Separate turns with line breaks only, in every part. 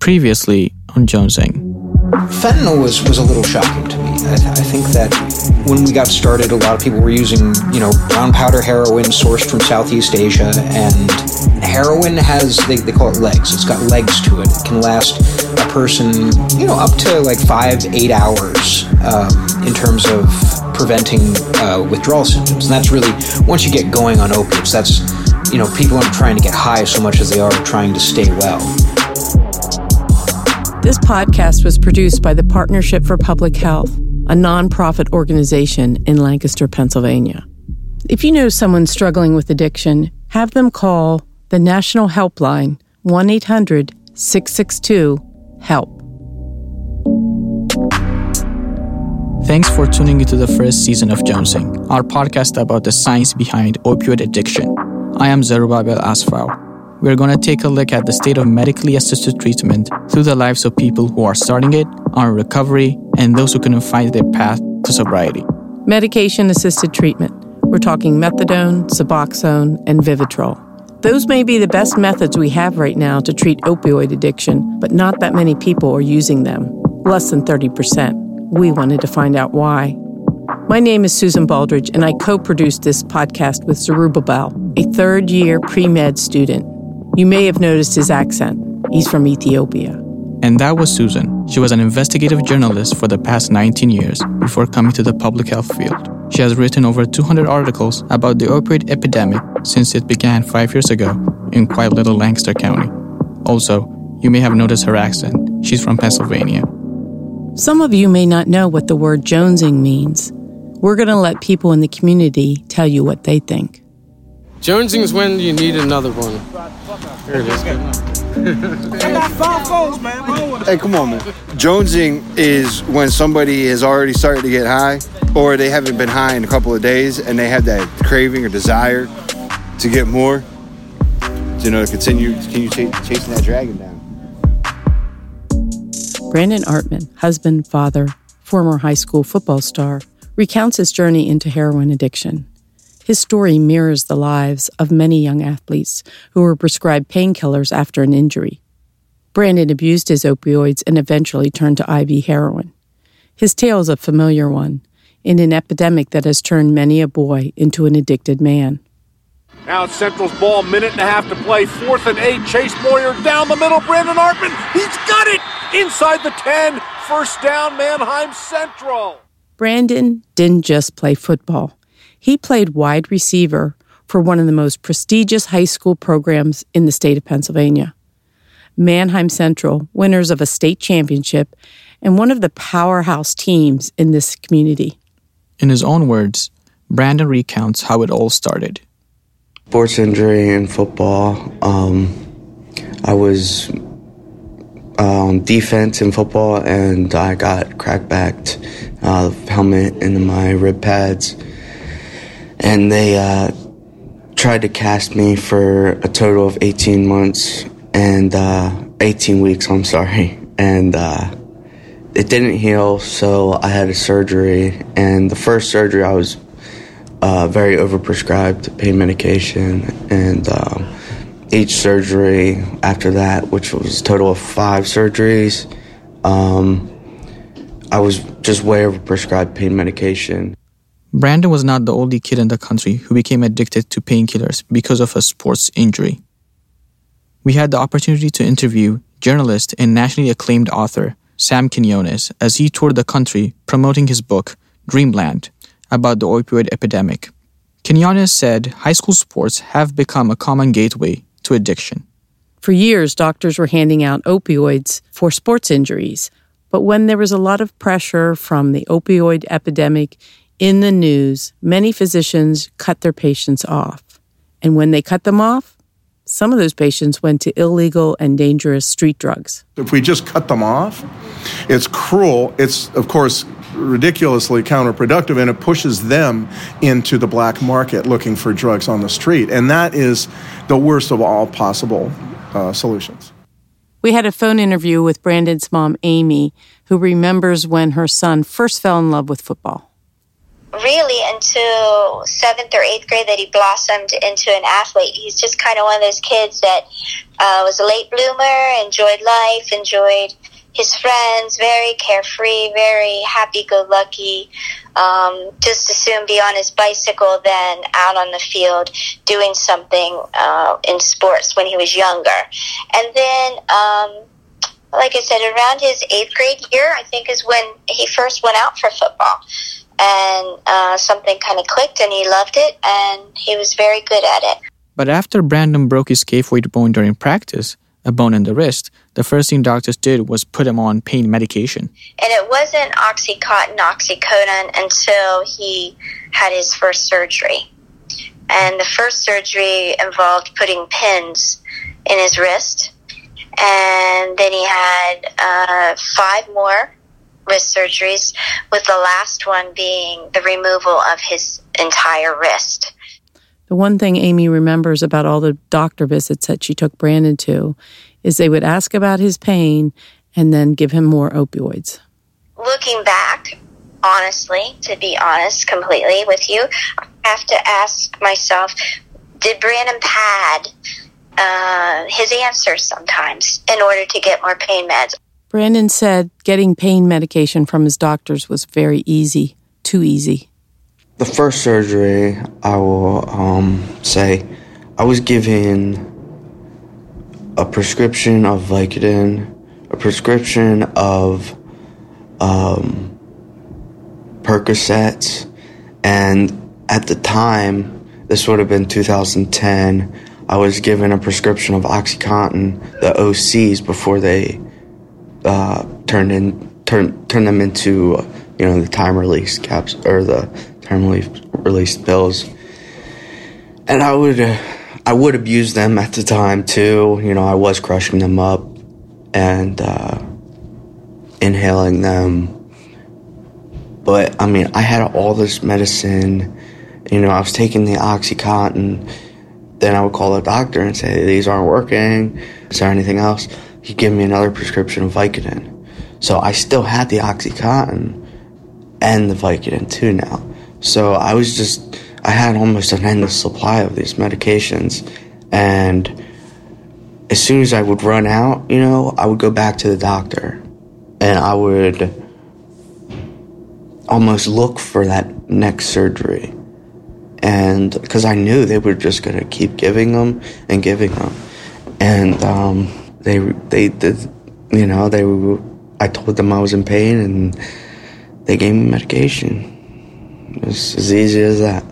Previously on Jonesing.
Fentanyl was, was a little shocking to me. I, I, think that when we got started, a lot of people were using, you know, brown powder heroin sourced from Southeast Asia, and heroin has, they, they call it legs. It's got legs to it. It can last a person, you know, up to like five, eight hours um, in terms of preventing uh, withdrawal symptoms. And that's really, once you get going on opiates, that's, you know, people aren't trying to get high so much as they are trying to stay well.
This podcast was produced by the Partnership for Public Health, a nonprofit organization in Lancaster, Pennsylvania. If you know someone struggling with addiction, have them call the National Helpline 1 800 662 HELP.
Thanks for tuning into the first season of Jonesing, our podcast about the science behind opioid addiction. I am Zerubbabel Asfau we're going to take a look at the state of medically assisted treatment through the lives of people who are starting it, are in recovery, and those who couldn't find their path to sobriety.
Medication assisted treatment. We're talking methadone, Suboxone, and Vivitrol. Those may be the best methods we have right now to treat opioid addiction, but not that many people are using them, less than 30%. We wanted to find out why. My name is Susan Baldridge, and I co produced this podcast with Zerubbabel, a third year pre med student you may have noticed his accent. He's from Ethiopia.
And that was Susan. She was an investigative journalist for the past 19 years before coming to the public health field. She has written over 200 articles about the opioid epidemic since it began five years ago in quite little Lancaster County. Also, you may have noticed her accent. She's from Pennsylvania.
Some of you may not know what the word jonesing means. We're going to let people in the community tell you what they think.
Jonesing is when you need another one. Here it is.
I got five phones, man.
Hey, come on, man. Jonesing is when somebody has already started to get high, or they haven't been high in a couple of days, and they have that craving or desire to get more. You know, to continue, continue ch- chasing that dragon down.
Brandon Artman, husband, father, former high school football star, recounts his journey into heroin addiction. His story mirrors the lives of many young athletes who were prescribed painkillers after an injury. Brandon abused his opioids and eventually turned to IV heroin. His tale is a familiar one in an epidemic that has turned many a boy into an addicted man.
Now it's Central's ball, minute and a half to play. Fourth and eight. Chase Moyer down the middle. Brandon Artman, he's got it! Inside the 10. First down, Manheim Central.
Brandon didn't just play football. He played wide receiver for one of the most prestigious high school programs in the state of Pennsylvania. Manheim Central, winners of a state championship, and one of the powerhouse teams in this community.
In his own words, Brandon recounts how it all started.
Sports injury in football. Um, I was um, defense in football, and I got crackbacked uh, helmet into my rib pads and they uh, tried to cast me for a total of 18 months and uh, 18 weeks, I'm sorry. And uh, it didn't heal, so I had a surgery. And the first surgery, I was uh, very overprescribed pain medication. And um, each surgery after that, which was a total of five surgeries, um, I was just way overprescribed pain medication.
Brandon was not the only kid in the country who became addicted to painkillers because of a sports injury. We had the opportunity to interview journalist and nationally acclaimed author Sam Quinones as he toured the country promoting his book, Dreamland, about the opioid epidemic. Quinones said high school sports have become a common gateway to addiction.
For years, doctors were handing out opioids for sports injuries. But when there was a lot of pressure from the opioid epidemic in the news, many physicians cut their patients off. And when they cut them off, some of those patients went to illegal and dangerous street drugs.
If we just cut them off, it's cruel. It's, of course, ridiculously counterproductive, and it pushes them into the black market looking for drugs on the street. And that is the worst of all possible uh, solutions.
We had a phone interview with Brandon's mom, Amy, who remembers when her son first fell in love with football.
Really until seventh or eighth grade that he blossomed into an athlete. He's just kind of one of those kids that uh, was a late bloomer, enjoyed life, enjoyed his friends, very carefree, very happy-go-lucky. Um, just as soon be on his bicycle than out on the field doing something uh, in sports when he was younger. And then, um, like I said, around his eighth grade year, I think is when he first went out for football. And uh, something kind of clicked, and he loved it, and he was very good at it.
But after Brandon broke his scaphoid bone during practice, a bone in the wrist, the first thing doctors did was put him on pain medication.
And it wasn't Oxycontin, Oxycodone until he had his first surgery. And the first surgery involved putting pins in his wrist. And then he had uh, five more wrist surgeries, with the last one being the removal of his entire wrist.
The one thing Amy remembers about all the doctor visits that she took Brandon to is they would ask about his pain and then give him more opioids.
Looking back, honestly, to be honest completely with you, I have to ask myself did Brandon pad uh, his answers sometimes in order to get more pain meds?
Brandon said getting pain medication from his doctors was very easy, too easy.
The first surgery, I will um, say, I was given a prescription of Vicodin, a prescription of um, Percocets, and at the time, this would have been 2010, I was given a prescription of OxyContin, the OCs, before they uh, turned in turn turn them into you know the time release caps or the terminally released pills. And I would, uh, I would abuse them at the time too. You know, I was crushing them up and uh, inhaling them. But I mean, I had all this medicine. You know, I was taking the OxyContin. Then I would call the doctor and say, These aren't working. Is there anything else? He'd give me another prescription of Vicodin. So I still had the OxyContin and the Vicodin too now. So I was just, I had almost an endless supply of these medications. And as soon as I would run out, you know, I would go back to the doctor and I would almost look for that next surgery. And because I knew they were just going to keep giving them and giving them. And um, they, they did, you know, they were, I told them I was in pain and they gave me medication. It's as easy as that.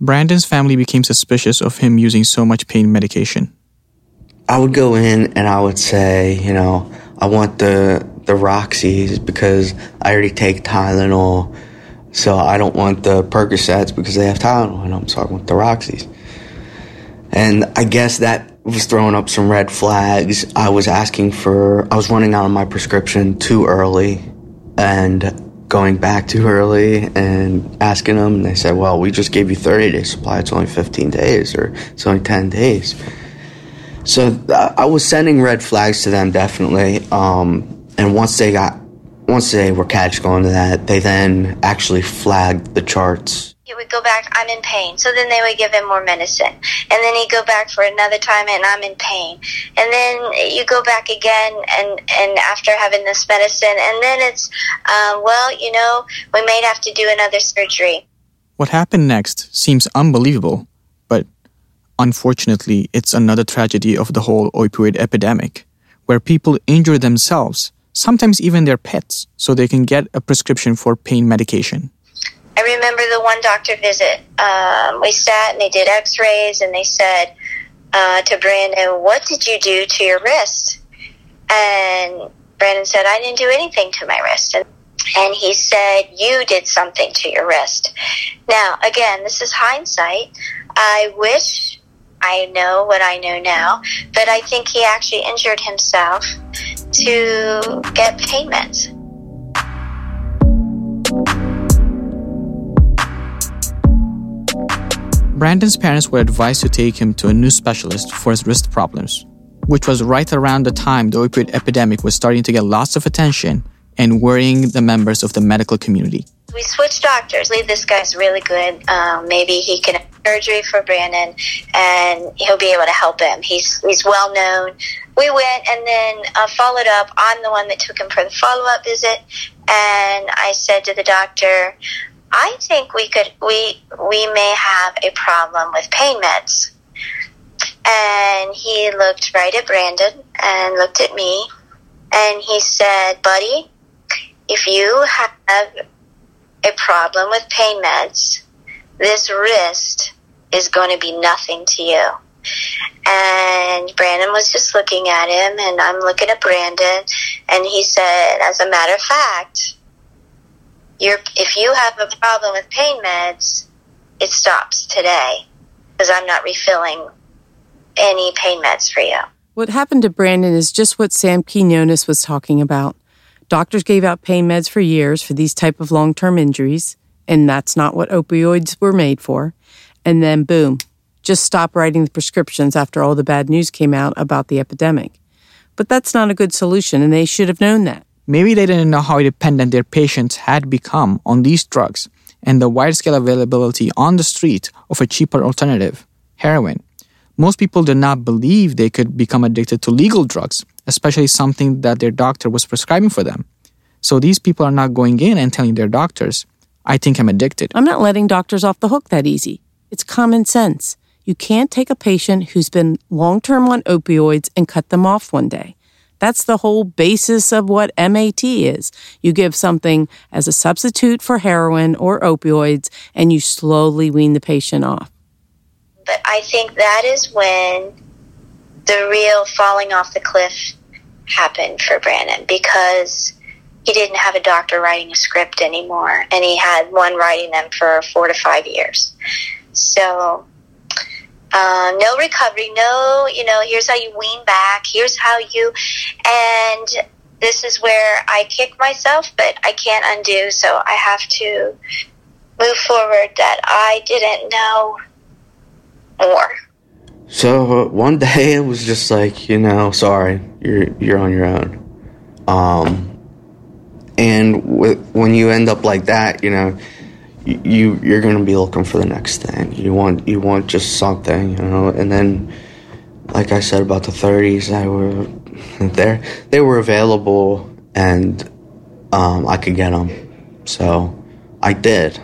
Brandon's family became suspicious of him using so much pain medication.
I would go in and I would say, you know, I want the the Roxy's because I already take Tylenol, so I don't want the Percocets because they have Tylenol in them, so I want the Roxy's. And I guess that was throwing up some red flags. I was asking for, I was running out of my prescription too early, and going back too early and asking them, and they said, "Well, we just gave you 30 days supply. It's only 15 days, or it's only 10 days." So I was sending red flags to them definitely. Um, and once they got, once they were catch going to that, they then actually flagged the charts
he would go back, I'm in pain. So then they would give him more medicine. And then he'd go back for another time and I'm in pain. And then you go back again and, and after having this medicine. And then it's, uh, well, you know, we may have to do another surgery.
What happened next seems unbelievable, but unfortunately, it's another tragedy of the whole opioid epidemic, where people injure themselves, sometimes even their pets, so they can get a prescription for pain medication.
I remember the one doctor visit. Um, we sat and they did x rays and they said uh, to Brandon, What did you do to your wrist? And Brandon said, I didn't do anything to my wrist. And, and he said, You did something to your wrist. Now, again, this is hindsight. I wish I know what I know now, but I think he actually injured himself to get payment.
Brandon's parents were advised to take him to a new specialist for his wrist problems, which was right around the time the opioid epidemic was starting to get lots of attention and worrying the members of the medical community.
We switched doctors. Leave this guy's really good. Um, maybe he can have surgery for Brandon, and he'll be able to help him. He's he's well known. We went and then uh, followed up. I'm the one that took him for the follow up visit, and I said to the doctor, I think we could we we may have a problem with pain meds. And he looked right at Brandon and looked at me and he said, Buddy, if you have a problem with pain meds, this wrist is going to be nothing to you. And Brandon was just looking at him, and I'm looking at Brandon, and he said, As a matter of fact, you're, if you have a problem with pain meds, it stops today because I'm not refilling any pain meds for you.
What happened to Brandon is just what Sam Quinones was talking about. Doctors gave out pain meds for years for these type of long-term injuries, and that's not what opioids were made for. And then boom, just stop writing the prescriptions after all the bad news came out about the epidemic. But that's not a good solution, and they should have known that.
Maybe they didn't know how dependent their patients had become on these drugs and the wide scale availability on the street of a cheaper alternative, heroin. Most people did not believe they could become addicted to legal drugs, especially something that their doctor was prescribing for them. So these people are not going in and telling their doctors, I think I'm addicted.
I'm not letting doctors off the hook that easy. It's common sense. You can't take a patient who's been long term on opioids and cut them off one day. That's the whole basis of what MAT is. You give something as a substitute for heroin or opioids, and you slowly wean the patient off.
But I think that is when the real falling off the cliff happened for Brandon because he didn't have a doctor writing a script anymore, and he had one writing them for four to five years. So uh, no recovery, no, you know, here's how you wean back, here's how you, and this is where I kick myself, but I can't undo, so I have to move forward that I didn't know more.
So uh, one day it was just like, you know, sorry, you're you're on your own. Um, and w- when you end up like that, you know, you you're gonna be looking for the next thing. You want you want just something, you know. And then, like I said about the 30s, I were there. They were available, and um, I could get them. So I did,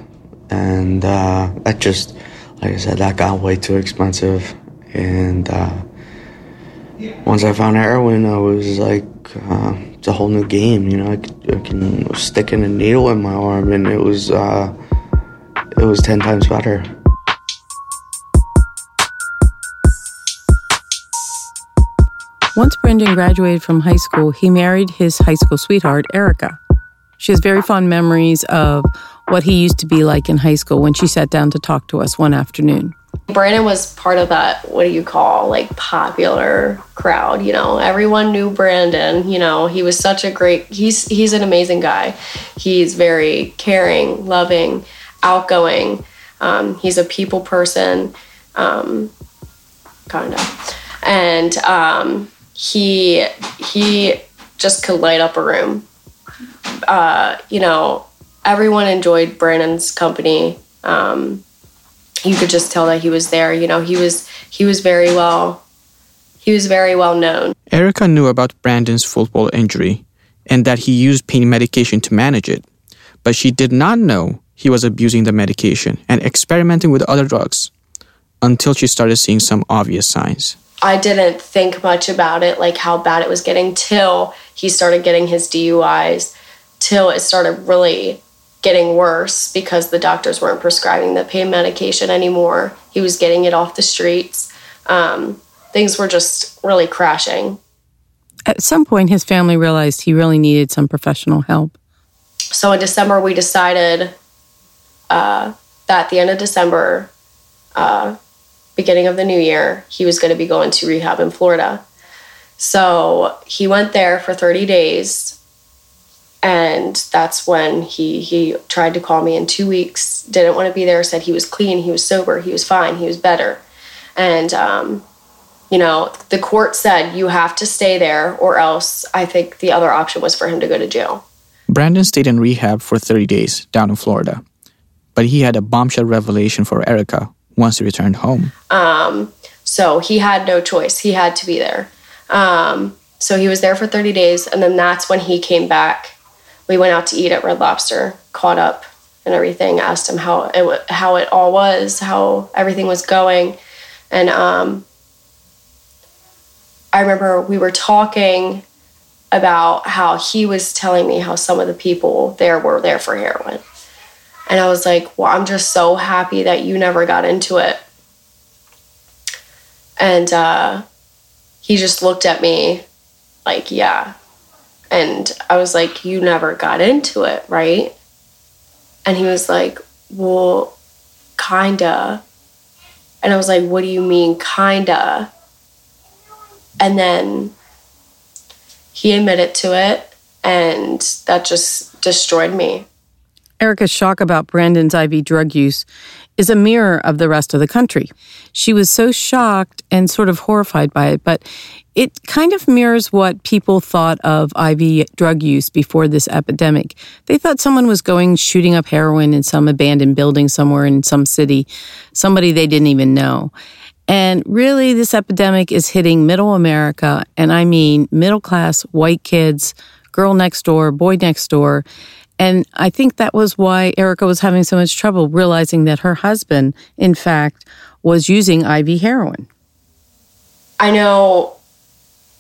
and uh, that just, like I said, that got way too expensive. And uh, once I found heroin, I was like, uh, it's a whole new game. You know, I, I can stick in a needle in my arm, and it was. Uh, it was 10 times better.
Once Brendan graduated from high school, he married his high school sweetheart, Erica. She has very fond memories of what he used to be like in high school when she sat down to talk to us one afternoon.
Brandon was part of that, what do you call, like popular crowd, you know. Everyone knew Brandon, you know. He was such a great he's he's an amazing guy. He's very caring, loving outgoing. Um, he's a people person, um, kind of, and um, he he just could light up a room. Uh, you know, everyone enjoyed Brandon's company. Um, you could just tell that he was there. You know, he was he was very well he was very well known.
Erica knew about Brandon's football injury and that he used pain medication to manage it, but she did not know he was abusing the medication and experimenting with other drugs until she started seeing some obvious signs.
I didn't think much about it, like how bad it was getting, till he started getting his DUIs, till it started really getting worse because the doctors weren't prescribing the pain medication anymore. He was getting it off the streets. Um, things were just really crashing.
At some point, his family realized he really needed some professional help.
So in December, we decided uh, that at the end of December, uh, beginning of the new year, he was going to be going to rehab in Florida. So he went there for 30 days. And that's when he he tried to call me in two weeks. Didn't want to be there. Said he was clean. He was sober. He was fine. He was better. And um, you know, the court said you have to stay there, or else I think the other option was for him to go to jail.
Brandon stayed in rehab for 30 days down in Florida, but he had a bombshell revelation for Erica once he returned home.
Um, so he had no choice. He had to be there. Um, so he was there for 30 days, and then that's when he came back. We went out to eat at Red Lobster, caught up and everything. Asked him how it how it all was, how everything was going, and um, I remember we were talking about how he was telling me how some of the people there were there for heroin. And I was like, well, I'm just so happy that you never got into it. And uh, he just looked at me like, yeah. And I was like, you never got into it, right? And he was like, well, kinda. And I was like, what do you mean, kinda? And then he admitted to it, and that just destroyed me.
Erica's shock about Brandon's IV drug use is a mirror of the rest of the country. She was so shocked and sort of horrified by it, but it kind of mirrors what people thought of IV drug use before this epidemic. They thought someone was going shooting up heroin in some abandoned building somewhere in some city, somebody they didn't even know. And really, this epidemic is hitting middle America, and I mean middle class white kids, girl next door, boy next door. And I think that was why Erica was having so much trouble realizing that her husband, in fact, was using IV heroin.
I know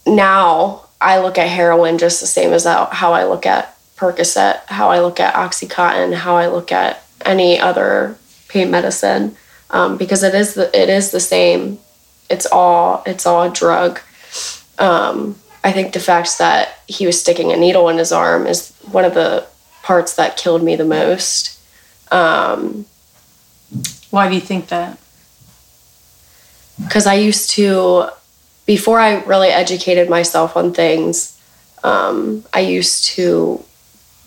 now I look at heroin just the same as how I look at Percocet, how I look at Oxycontin, how I look at any other pain medicine um, because it is the it is the same. It's all it's all a drug. Um, I think the fact that he was sticking a needle in his arm is one of the parts that killed me the most. Um,
Why do you think that?
Because I used to, before I really educated myself on things, um, I used to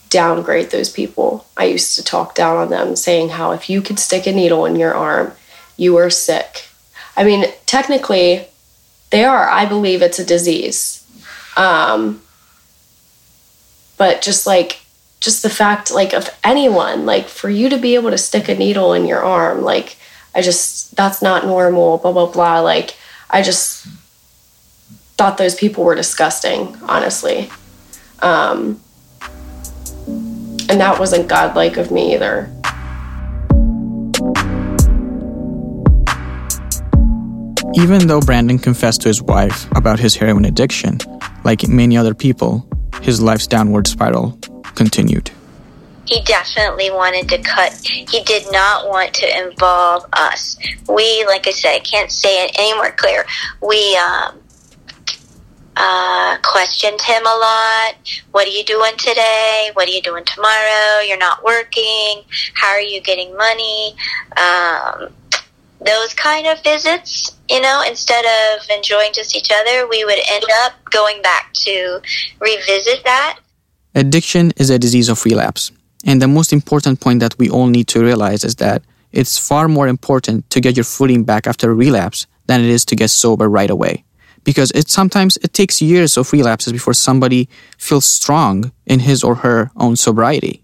downgrade those people. I used to talk down on them, saying how if you could stick a needle in your arm, you were sick. I mean, technically, they are. I believe it's a disease. Um, but just like, just the fact, like, of anyone, like, for you to be able to stick a needle in your arm, like, I just, that's not normal, blah, blah, blah. Like, I just thought those people were disgusting, honestly. Um, and that wasn't godlike of me either.
Even though Brandon confessed to his wife about his heroin addiction, like many other people, his life's downward spiral continued.
He definitely wanted to cut. He did not want to involve us. We, like I said, I can't say it any more clear. We um, uh, questioned him a lot. What are you doing today? What are you doing tomorrow? You're not working. How are you getting money? Um, those kind of visits, you know, instead of enjoying just each other, we would end up going back to revisit that.
Addiction is a disease of relapse. And the most important point that we all need to realize is that it's far more important to get your footing back after a relapse than it is to get sober right away because it sometimes it takes years of relapses before somebody feels strong in his or her own sobriety.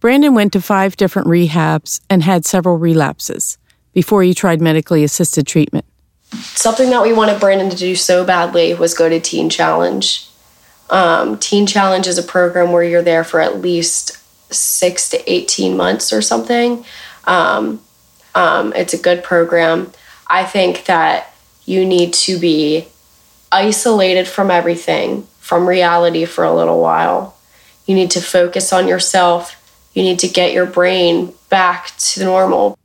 Brandon went to five different rehabs and had several relapses before he tried medically assisted treatment.
Something that we wanted Brandon to do so badly was go to Teen Challenge. Um, Teen Challenge is a program where you're there for at least six to 18 months or something. Um, um, it's a good program. I think that you need to be isolated from everything, from reality for a little while. You need to focus on yourself. You need to get your brain back to normal.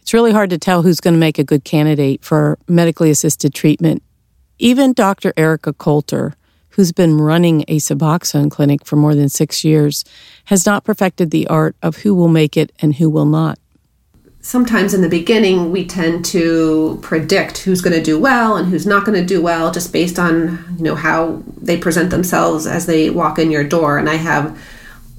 It's really hard to tell who's going to make a good candidate for medically assisted treatment. Even Dr. Erica Coulter, who's been running a Suboxone clinic for more than six years, has not perfected the art of who will make it and who will not.
Sometimes in the beginning we tend to predict who's going to do well and who's not going to do well just based on you know how they present themselves as they walk in your door and i have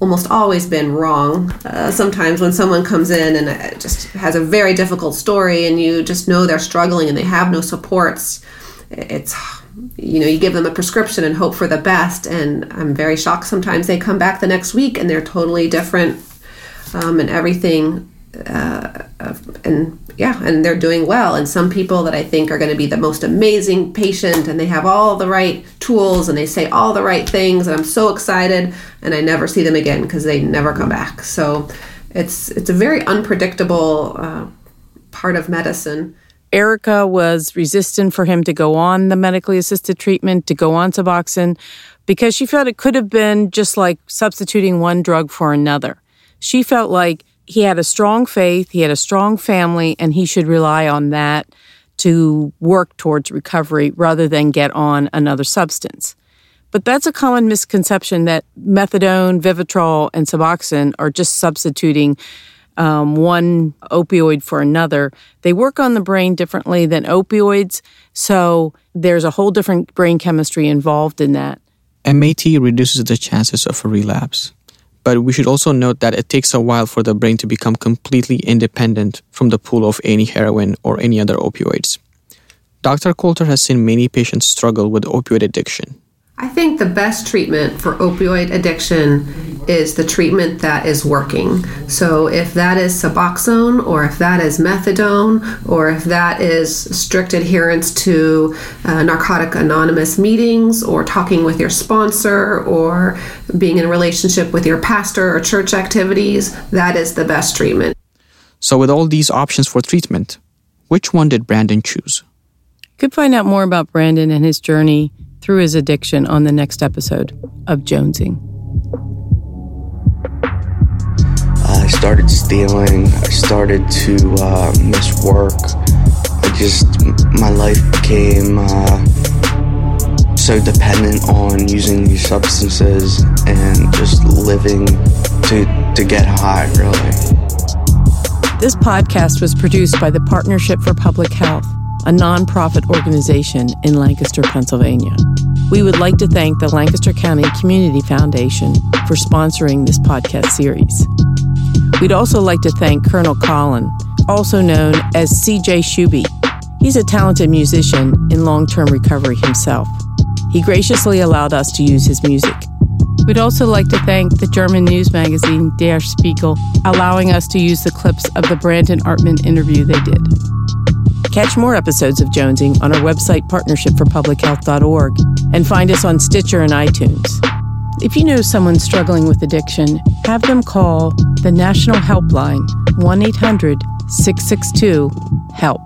almost always been wrong. Uh, sometimes when someone comes in and uh, just has a very difficult story and you just know they're struggling and they have no supports it's you know, you give them a prescription and hope for the best. And I'm very shocked sometimes they come back the next week and they're totally different um, and everything. Uh, and yeah, and they're doing well. And some people that I think are going to be the most amazing patient and they have all the right tools and they say all the right things. And I'm so excited. And I never see them again because they never come back. So it's, it's a very unpredictable uh, part of medicine.
Erica was resistant for him to go on the medically assisted treatment, to go on Suboxone, because she felt it could have been just like substituting one drug for another. She felt like he had a strong faith, he had a strong family, and he should rely on that to work towards recovery rather than get on another substance. But that's a common misconception that methadone, Vivitrol, and Suboxone are just substituting um, one opioid for another. They work on the brain differently than opioids, so there's a whole different brain chemistry involved in that.
MAT reduces the chances of a relapse. But we should also note that it takes a while for the brain to become completely independent from the pull of any heroin or any other opioids. Dr. Coulter has seen many patients struggle with opioid addiction.
I think the best treatment for opioid addiction is the treatment that is working. So, if that is Suboxone, or if that is methadone, or if that is strict adherence to uh, Narcotic Anonymous meetings, or talking with your sponsor, or being in a relationship with your pastor or church activities, that is the best treatment.
So, with all these options for treatment, which one did Brandon choose?
You could find out more about Brandon and his journey through his addiction on the next episode of Jonesing.
I started stealing. I started to uh, miss work. I just, my life became uh, so dependent on using these substances and just living to, to get high, really.
This podcast was produced by the Partnership for Public Health a nonprofit organization in Lancaster, Pennsylvania. We would like to thank the Lancaster County Community Foundation for sponsoring this podcast series. We'd also like to thank Colonel Colin, also known as CJ Shuby. He's a talented musician in long term recovery himself. He graciously allowed us to use his music. We'd also like to thank the German news magazine Der Spiegel, allowing us to use the clips of the Brandon Artman interview they did. Catch more episodes of Jonesing on our website, partnershipforpublichealth.org, and find us on Stitcher and iTunes. If you know someone struggling with addiction, have them call the National Helpline 1 800 662 HELP.